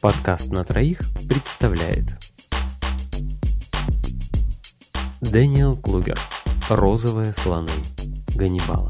Подкаст на троих представляет Дэниел Клугер «Розовые слоны» Ганнибала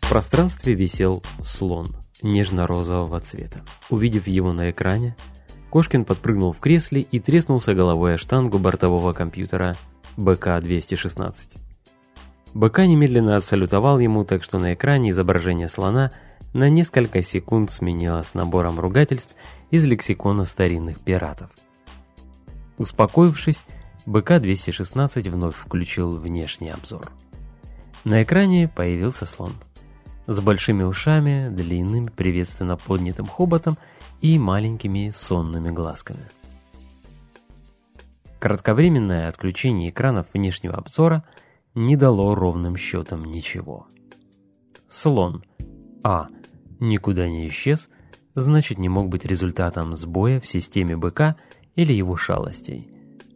В пространстве висел слон нежно-розового цвета. Увидев его на экране, Кошкин подпрыгнул в кресле и треснулся головой о штангу бортового компьютера БК-216. БК немедленно отсалютовал ему, так что на экране изображение слона на несколько секунд сменилось набором ругательств из лексикона старинных пиратов. Успокоившись, БК-216 вновь включил внешний обзор. На экране появился слон. С большими ушами, длинным, приветственно поднятым хоботом и маленькими сонными глазками. Кратковременное отключение экранов внешнего обзора – не дало ровным счетом ничего. Слон А никуда не исчез, значит не мог быть результатом сбоя в системе БК или его шалостей.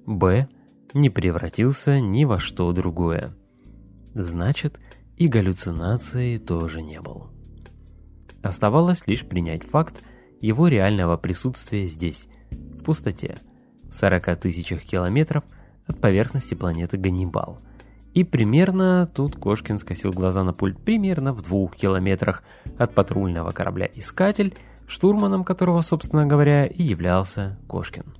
Б не превратился ни во что другое. Значит, и галлюцинации тоже не был. Оставалось лишь принять факт его реального присутствия здесь, в пустоте, в 40 тысячах километров от поверхности планеты Ганнибал – и примерно, тут Кошкин скосил глаза на пульт, примерно в двух километрах от патрульного корабля «Искатель», штурманом которого, собственно говоря, и являлся Кошкин.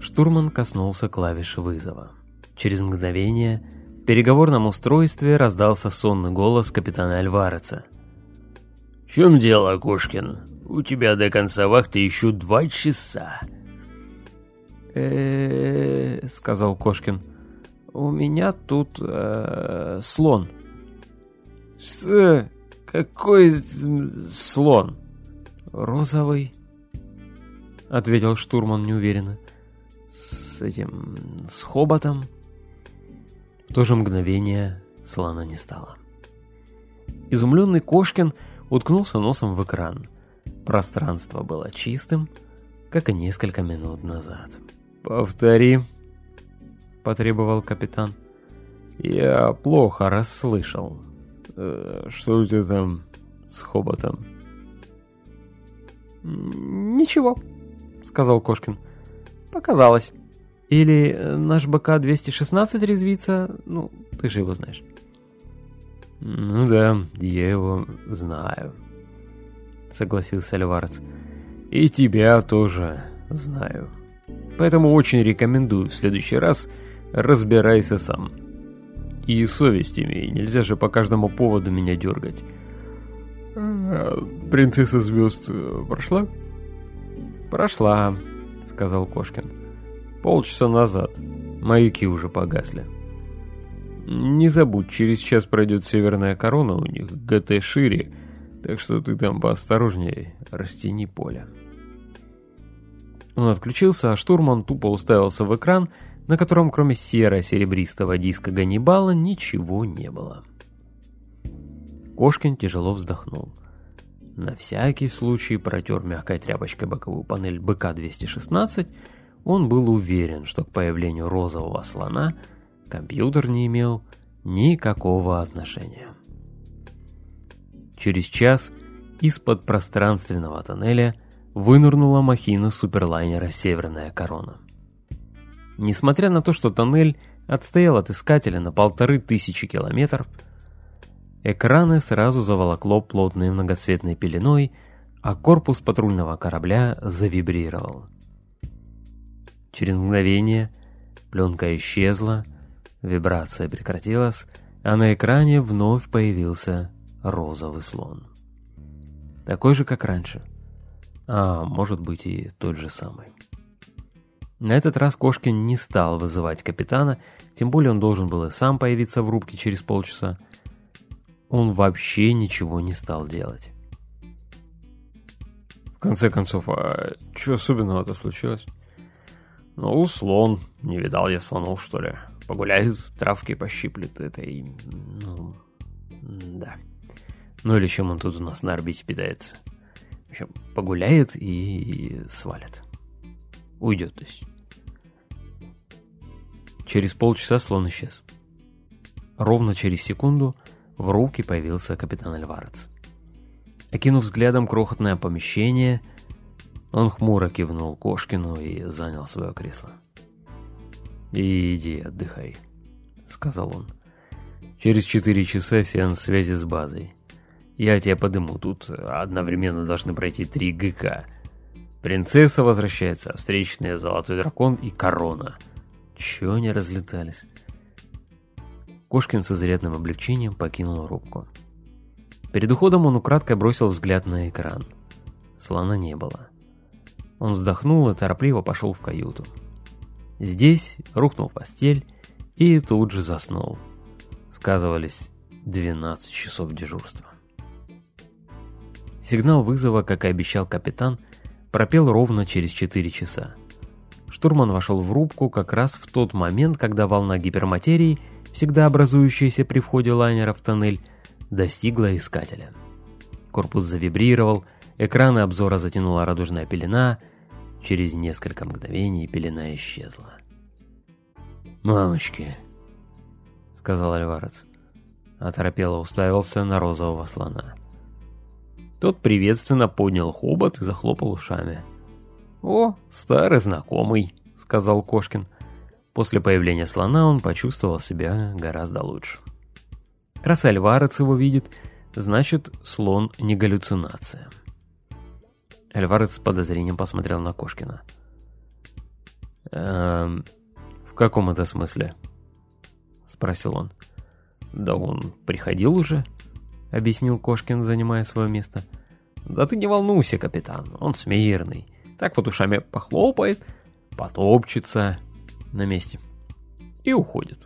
Штурман коснулся клавиш вызова. Через мгновение в переговорном устройстве раздался сонный голос капитана Альвареца. «В чем дело, Кошкин? У тебя до конца вахты еще два часа». «Э-э-э», сказал Кошкин. У меня тут э, слон. Что? Какой слон? Розовый, ответил штурман неуверенно. С этим, с хоботом. В то же мгновение слона не стало. Изумленный Кошкин уткнулся носом в экран. Пространство было чистым, как и несколько минут назад. «Повтори», потребовал капитан. «Я плохо расслышал. Э, что у тебя там с хоботом?» «Ничего», — сказал Кошкин. «Показалось. Или э, наш БК-216 резвится, ну, ты же его знаешь». «Ну да, я его знаю», — согласился Альварец. «И тебя тоже знаю. Поэтому очень рекомендую в следующий раз разбирайся сам. И совесть имей, нельзя же по каждому поводу меня дергать. А, принцесса звезд э, прошла? Прошла, сказал Кошкин. Полчаса назад. Маяки уже погасли. Не забудь, через час пройдет северная корона у них, ГТ шире, так что ты там поосторожнее, растяни поле. Он отключился, а штурман тупо уставился в экран на котором кроме серо-серебристого диска Ганнибала ничего не было. Кошкин тяжело вздохнул. На всякий случай протер мягкой тряпочкой боковую панель БК-216, он был уверен, что к появлению розового слона компьютер не имел никакого отношения. Через час из-под пространственного тоннеля вынырнула махина суперлайнера «Северная корона». Несмотря на то, что тоннель отстоял от искателя на полторы тысячи километров, экраны сразу заволокло плотной многоцветной пеленой, а корпус патрульного корабля завибрировал. Через мгновение пленка исчезла, вибрация прекратилась, а на экране вновь появился розовый слон. Такой же, как раньше. А может быть и тот же самый. На этот раз Кошкин не стал вызывать капитана, тем более он должен был и сам появиться в рубке через полчаса. Он вообще ничего не стал делать. В конце концов, а что особенного-то случилось? Ну, слон. Не видал я слонов, что ли. Погуляет, травки пощиплет, это и... Ну, да. Ну или чем он тут у нас на орбите питается. В общем, погуляет и свалит. Уйдет, то есть. Через полчаса слон исчез. Ровно через секунду в руке появился капитан Альварец. Окинув взглядом крохотное помещение, он хмуро кивнул Кошкину и занял свое кресло. «Иди отдыхай», — сказал он. «Через четыре часа сеанс связи с базой. Я тебя подыму, тут одновременно должны пройти три ГК. Принцесса возвращается, встречный Золотой Дракон и Корона. Чего они разлетались?» Кошкин с изрядным облегчением покинул рубку. Перед уходом он украдкой бросил взгляд на экран. Слона не было. Он вздохнул и торопливо пошел в каюту. Здесь рухнул в постель и тут же заснул. Сказывались 12 часов дежурства. Сигнал вызова, как и обещал капитан, пропел ровно через 4 часа. Штурман вошел в рубку как раз в тот момент, когда волна гиперматерии – всегда образующаяся при входе лайнера в тоннель, достигла искателя. Корпус завибрировал, экраны обзора затянула радужная пелена, через несколько мгновений пелена исчезла. «Мамочки», — сказал Альварец, оторопело уставился на розового слона. Тот приветственно поднял хобот и захлопал ушами. «О, старый знакомый», — сказал Кошкин. — После появления слона он почувствовал себя гораздо лучше. Раз Альварец его видит, значит слон не галлюцинация. Альварец с подозрением посмотрел на Кошкина. «Эм, в каком это смысле?» Спросил он. «Да он приходил уже», — объяснил Кошкин, занимая свое место. «Да ты не волнуйся, капитан, он смирный. Так вот ушами похлопает, потопчется, на месте. И уходит.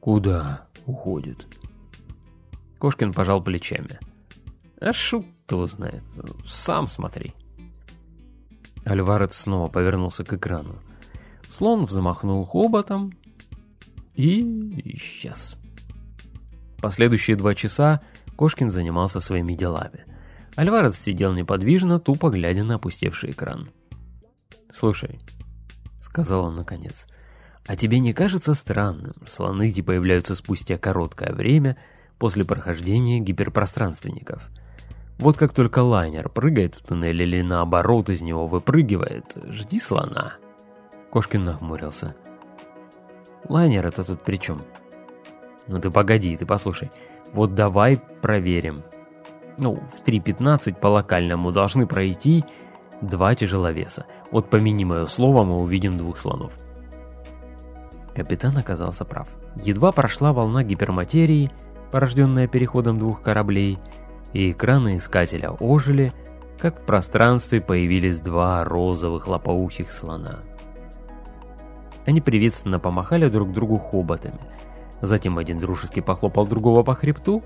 Куда уходит? Кошкин пожал плечами. А шут его знает. Сам смотри. Альварец снова повернулся к экрану. Слон взмахнул хоботом и исчез. Последующие два часа Кошкин занимался своими делами. Альварец сидел неподвижно, тупо глядя на опустевший экран. «Слушай, сказал он наконец. «А тебе не кажется странным, слоны эти появляются спустя короткое время после прохождения гиперпространственников? Вот как только лайнер прыгает в туннель или наоборот из него выпрыгивает, жди слона». Кошкин нахмурился. «Лайнер это тут при чем?» «Ну ты погоди, ты послушай. Вот давай проверим. Ну, в 3.15 по локальному должны пройти два тяжеловеса. Вот помяни мое слово, мы увидим двух слонов. Капитан оказался прав. Едва прошла волна гиперматерии, порожденная переходом двух кораблей, и экраны искателя ожили, как в пространстве появились два розовых лопоухих слона. Они приветственно помахали друг другу хоботами. Затем один дружески похлопал другого по хребту,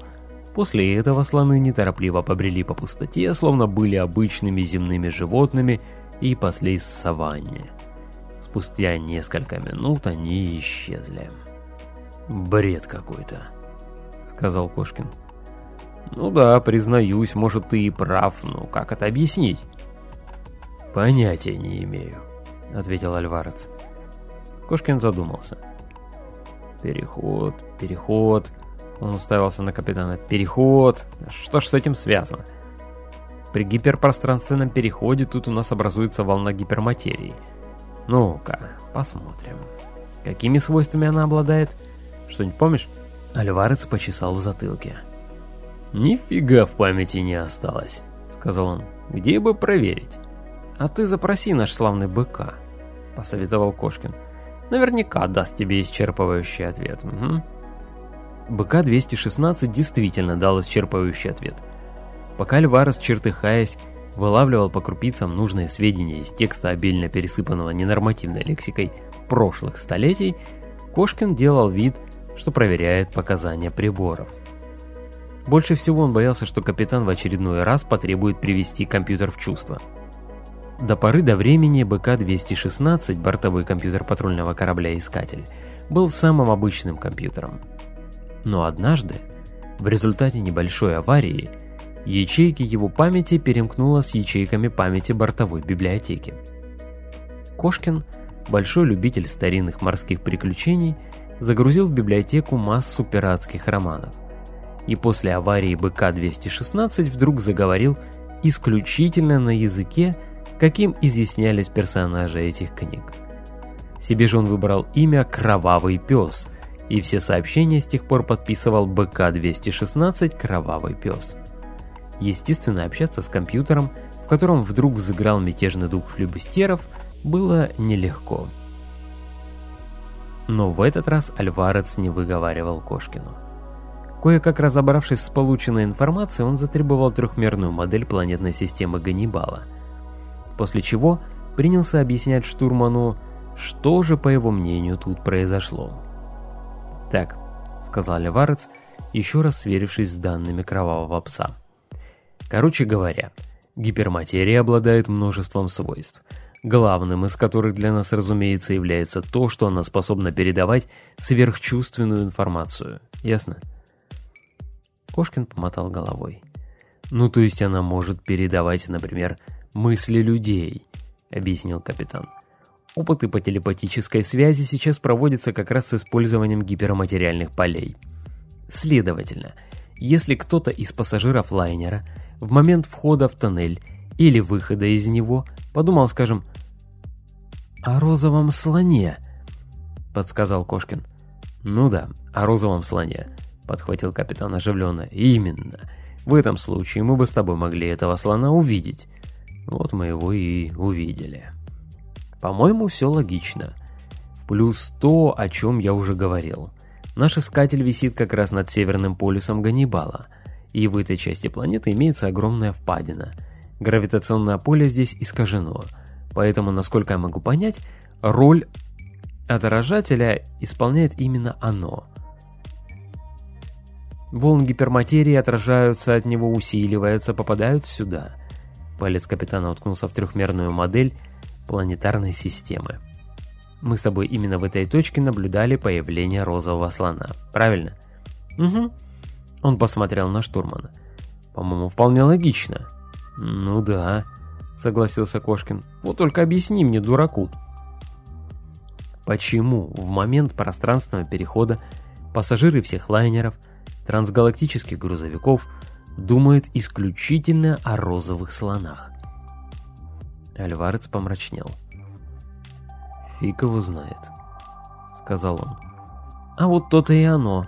После этого слоны неторопливо побрели по пустоте, словно были обычными земными животными и паслись в саванне. Спустя несколько минут они исчезли. «Бред какой-то», — сказал Кошкин. «Ну да, признаюсь, может, ты и прав, но как это объяснить?» «Понятия не имею», — ответил Альварец. Кошкин задумался. «Переход, переход», он уставился на капитана. «Переход! Что ж с этим связано?» При гиперпространственном переходе тут у нас образуется волна гиперматерии. Ну-ка, посмотрим. Какими свойствами она обладает? Что-нибудь помнишь? Альварец почесал в затылке. «Нифига в памяти не осталось», — сказал он. «Где бы проверить?» «А ты запроси наш славный БК», — посоветовал Кошкин. «Наверняка даст тебе исчерпывающий ответ». Угу. БК-216 действительно дал исчерпывающий ответ. Пока Альварес, чертыхаясь, вылавливал по крупицам нужные сведения из текста, обильно пересыпанного ненормативной лексикой прошлых столетий, Кошкин делал вид, что проверяет показания приборов. Больше всего он боялся, что капитан в очередной раз потребует привести компьютер в чувство. До поры до времени БК-216, бортовой компьютер патрульного корабля «Искатель», был самым обычным компьютером. Но однажды, в результате небольшой аварии, ячейки его памяти перемкнуло с ячейками памяти бортовой библиотеки. Кошкин, большой любитель старинных морских приключений, загрузил в библиотеку массу пиратских романов. и после аварии БК-216 вдруг заговорил исключительно на языке, каким изъяснялись персонажи этих книг. Себе же он выбрал имя «Кровавый пес», и все сообщения с тех пор подписывал БК-216 «Кровавый пес». Естественно, общаться с компьютером, в котором вдруг взыграл мятежный дух флюбустеров, было нелегко. Но в этот раз Альварец не выговаривал Кошкину. Кое-как разобравшись с полученной информацией, он затребовал трехмерную модель планетной системы Ганнибала. После чего принялся объяснять штурману, что же, по его мнению, тут произошло. «Так», — сказал Леварец, еще раз сверившись с данными кровавого пса. «Короче говоря, гиперматерия обладает множеством свойств, главным из которых для нас, разумеется, является то, что она способна передавать сверхчувственную информацию. Ясно?» Кошкин помотал головой. «Ну, то есть она может передавать, например, мысли людей», — объяснил капитан. Опыты по телепатической связи сейчас проводятся как раз с использованием гиперматериальных полей. Следовательно, если кто-то из пассажиров лайнера в момент входа в тоннель или выхода из него подумал, скажем, «О розовом слоне», — подсказал Кошкин. «Ну да, о розовом слоне», — подхватил капитан оживленно. «Именно. В этом случае мы бы с тобой могли этого слона увидеть. Вот мы его и увидели». По-моему, все логично. Плюс то, о чем я уже говорил. Наш искатель висит как раз над северным полюсом Ганнибала, и в этой части планеты имеется огромная впадина. Гравитационное поле здесь искажено, поэтому, насколько я могу понять, роль отражателя исполняет именно оно. Волны гиперматерии отражаются от него, усиливаются, попадают сюда. Палец капитана уткнулся в трехмерную модель планетарной системы. Мы с тобой именно в этой точке наблюдали появление розового слона, правильно? Угу. Он посмотрел на штурмана. По-моему, вполне логично. Ну да, согласился Кошкин. Вот только объясни мне, дураку. Почему в момент пространственного перехода пассажиры всех лайнеров, трансгалактических грузовиков думают исключительно о розовых слонах? Альварец помрачнел. «Фиг его знает», — сказал он. «А вот то-то и оно.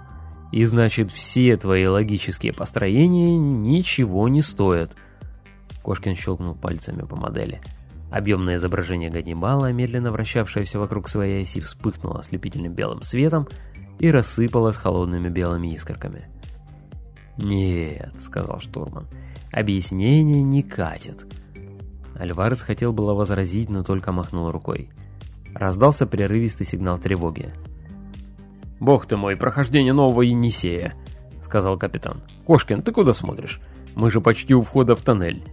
И значит, все твои логические построения ничего не стоят». Кошкин щелкнул пальцами по модели. Объемное изображение Ганнибала, медленно вращавшееся вокруг своей оси, вспыхнуло ослепительным белым светом и рассыпалось холодными белыми искорками. «Нет», — сказал штурман, — «объяснение не катит». Альварес хотел было возразить, но только махнул рукой. Раздался прерывистый сигнал тревоги. «Бог ты мой, прохождение нового Енисея!» — сказал капитан. «Кошкин, ты куда смотришь? Мы же почти у входа в тоннель!»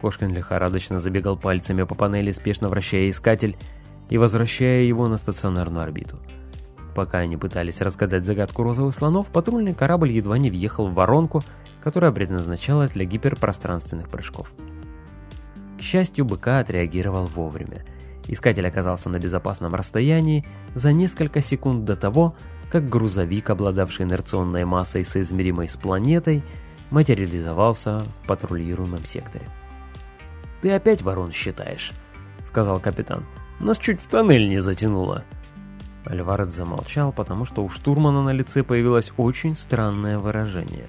Кошкин лихорадочно забегал пальцами по панели, спешно вращая искатель и возвращая его на стационарную орбиту. Пока они пытались разгадать загадку розовых слонов, патрульный корабль едва не въехал в воронку, которая предназначалась для гиперпространственных прыжков. К счастью, БК отреагировал вовремя. Искатель оказался на безопасном расстоянии за несколько секунд до того, как грузовик, обладавший инерционной массой соизмеримой с планетой, материализовался в патрулируемом секторе. «Ты опять ворон считаешь?» — сказал капитан. «Нас чуть в тоннель не затянуло». Альварец замолчал, потому что у штурмана на лице появилось очень странное выражение.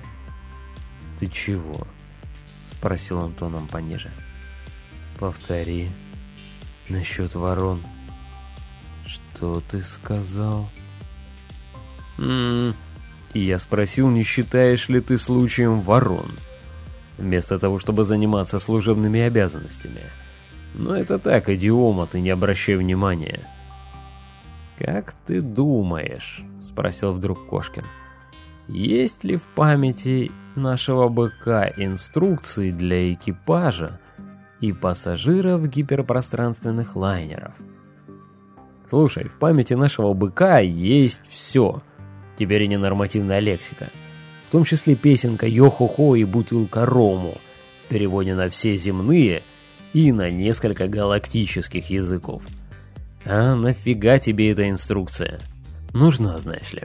«Ты чего?» — спросил он тоном пониже. Повтори. Насчет ворон. Что ты сказал? Ммм... Я спросил, не считаешь ли ты случаем ворон? Вместо того, чтобы заниматься служебными обязанностями. Но это так, идиома, ты не обращай внимания. «Как ты думаешь?» — спросил вдруг Кошкин. «Есть ли в памяти нашего быка инструкции для экипажа, и пассажиров гиперпространственных лайнеров. Слушай, в памяти нашего быка есть все. Теперь и ненормативная лексика. В том числе песенка «Йо-хо-хо» и «Бутылка рому» в переводе на все земные и на несколько галактических языков. А нафига тебе эта инструкция? Нужна, знаешь ли.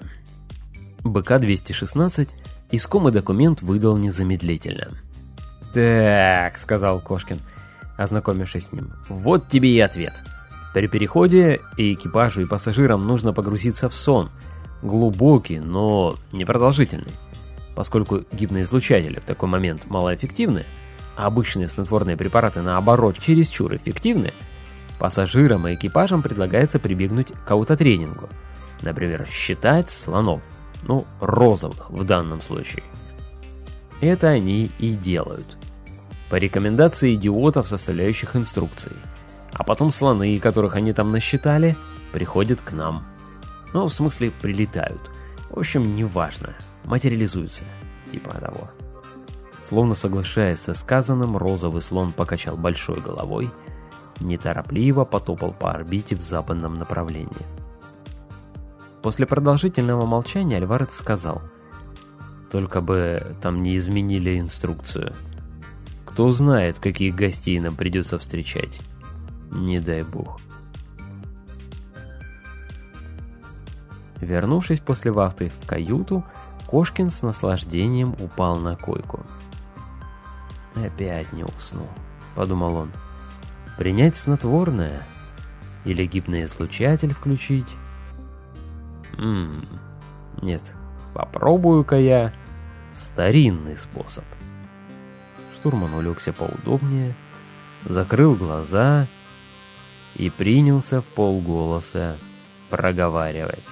БК-216 Искомый документ выдал незамедлительно. «Так», — сказал Кошкин, ознакомившись с ним, — «вот тебе и ответ. При переходе и экипажу, и пассажирам нужно погрузиться в сон. Глубокий, но непродолжительный. Поскольку гипноизлучатели в такой момент малоэффективны, а обычные снотворные препараты, наоборот, чересчур эффективны, пассажирам и экипажам предлагается прибегнуть к аутотренингу. Например, считать слонов, ну, розовых в данном случае. Это они и делают. По рекомендации идиотов, составляющих инструкции. А потом слоны, которых они там насчитали, приходят к нам. Ну, в смысле, прилетают. В общем, неважно. Материализуются. Типа того. Словно соглашаясь со сказанным, розовый слон покачал большой головой, неторопливо потопал по орбите в западном направлении. После продолжительного молчания Альварец сказал, «Только бы там не изменили инструкцию. Кто знает, каких гостей нам придется встречать. Не дай бог». Вернувшись после вахты в каюту, Кошкин с наслаждением упал на койку. «Опять не уснул», — подумал он. «Принять снотворное? Или гипноизлучатель включить?» Ммм, нет, попробую-ка я старинный способ. Штурман улегся поудобнее, закрыл глаза и принялся в полголоса проговаривать.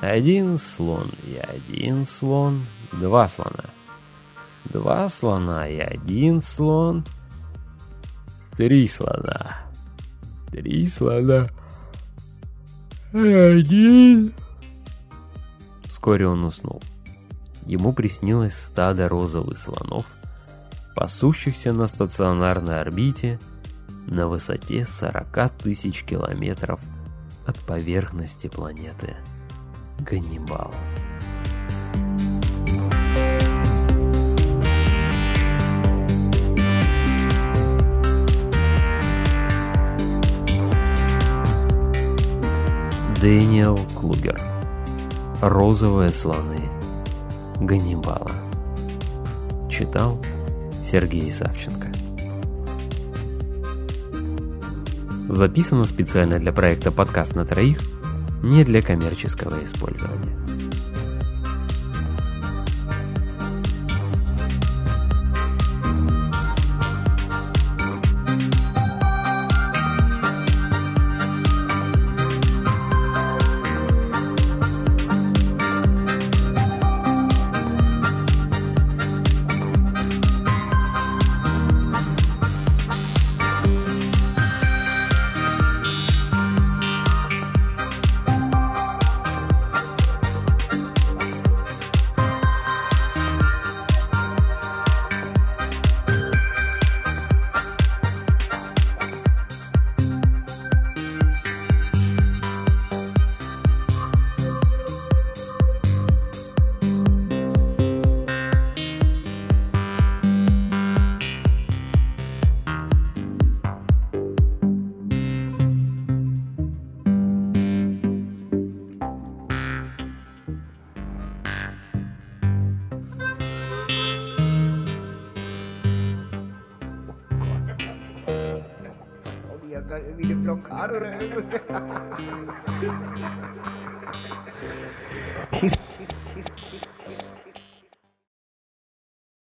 Один слон и один слон, два слона. Два слона и один слон, три слона. Три слона. Один. Вскоре он уснул. Ему приснилось стадо розовых слонов, пасущихся на стационарной орбите на высоте 40 тысяч километров от поверхности планеты Ганнибал. Дэниел Клугер. Розовые слоны Ганнибала. Читал Сергей Савченко. Записано специально для проекта «Подкаст на троих», не для коммерческого использования.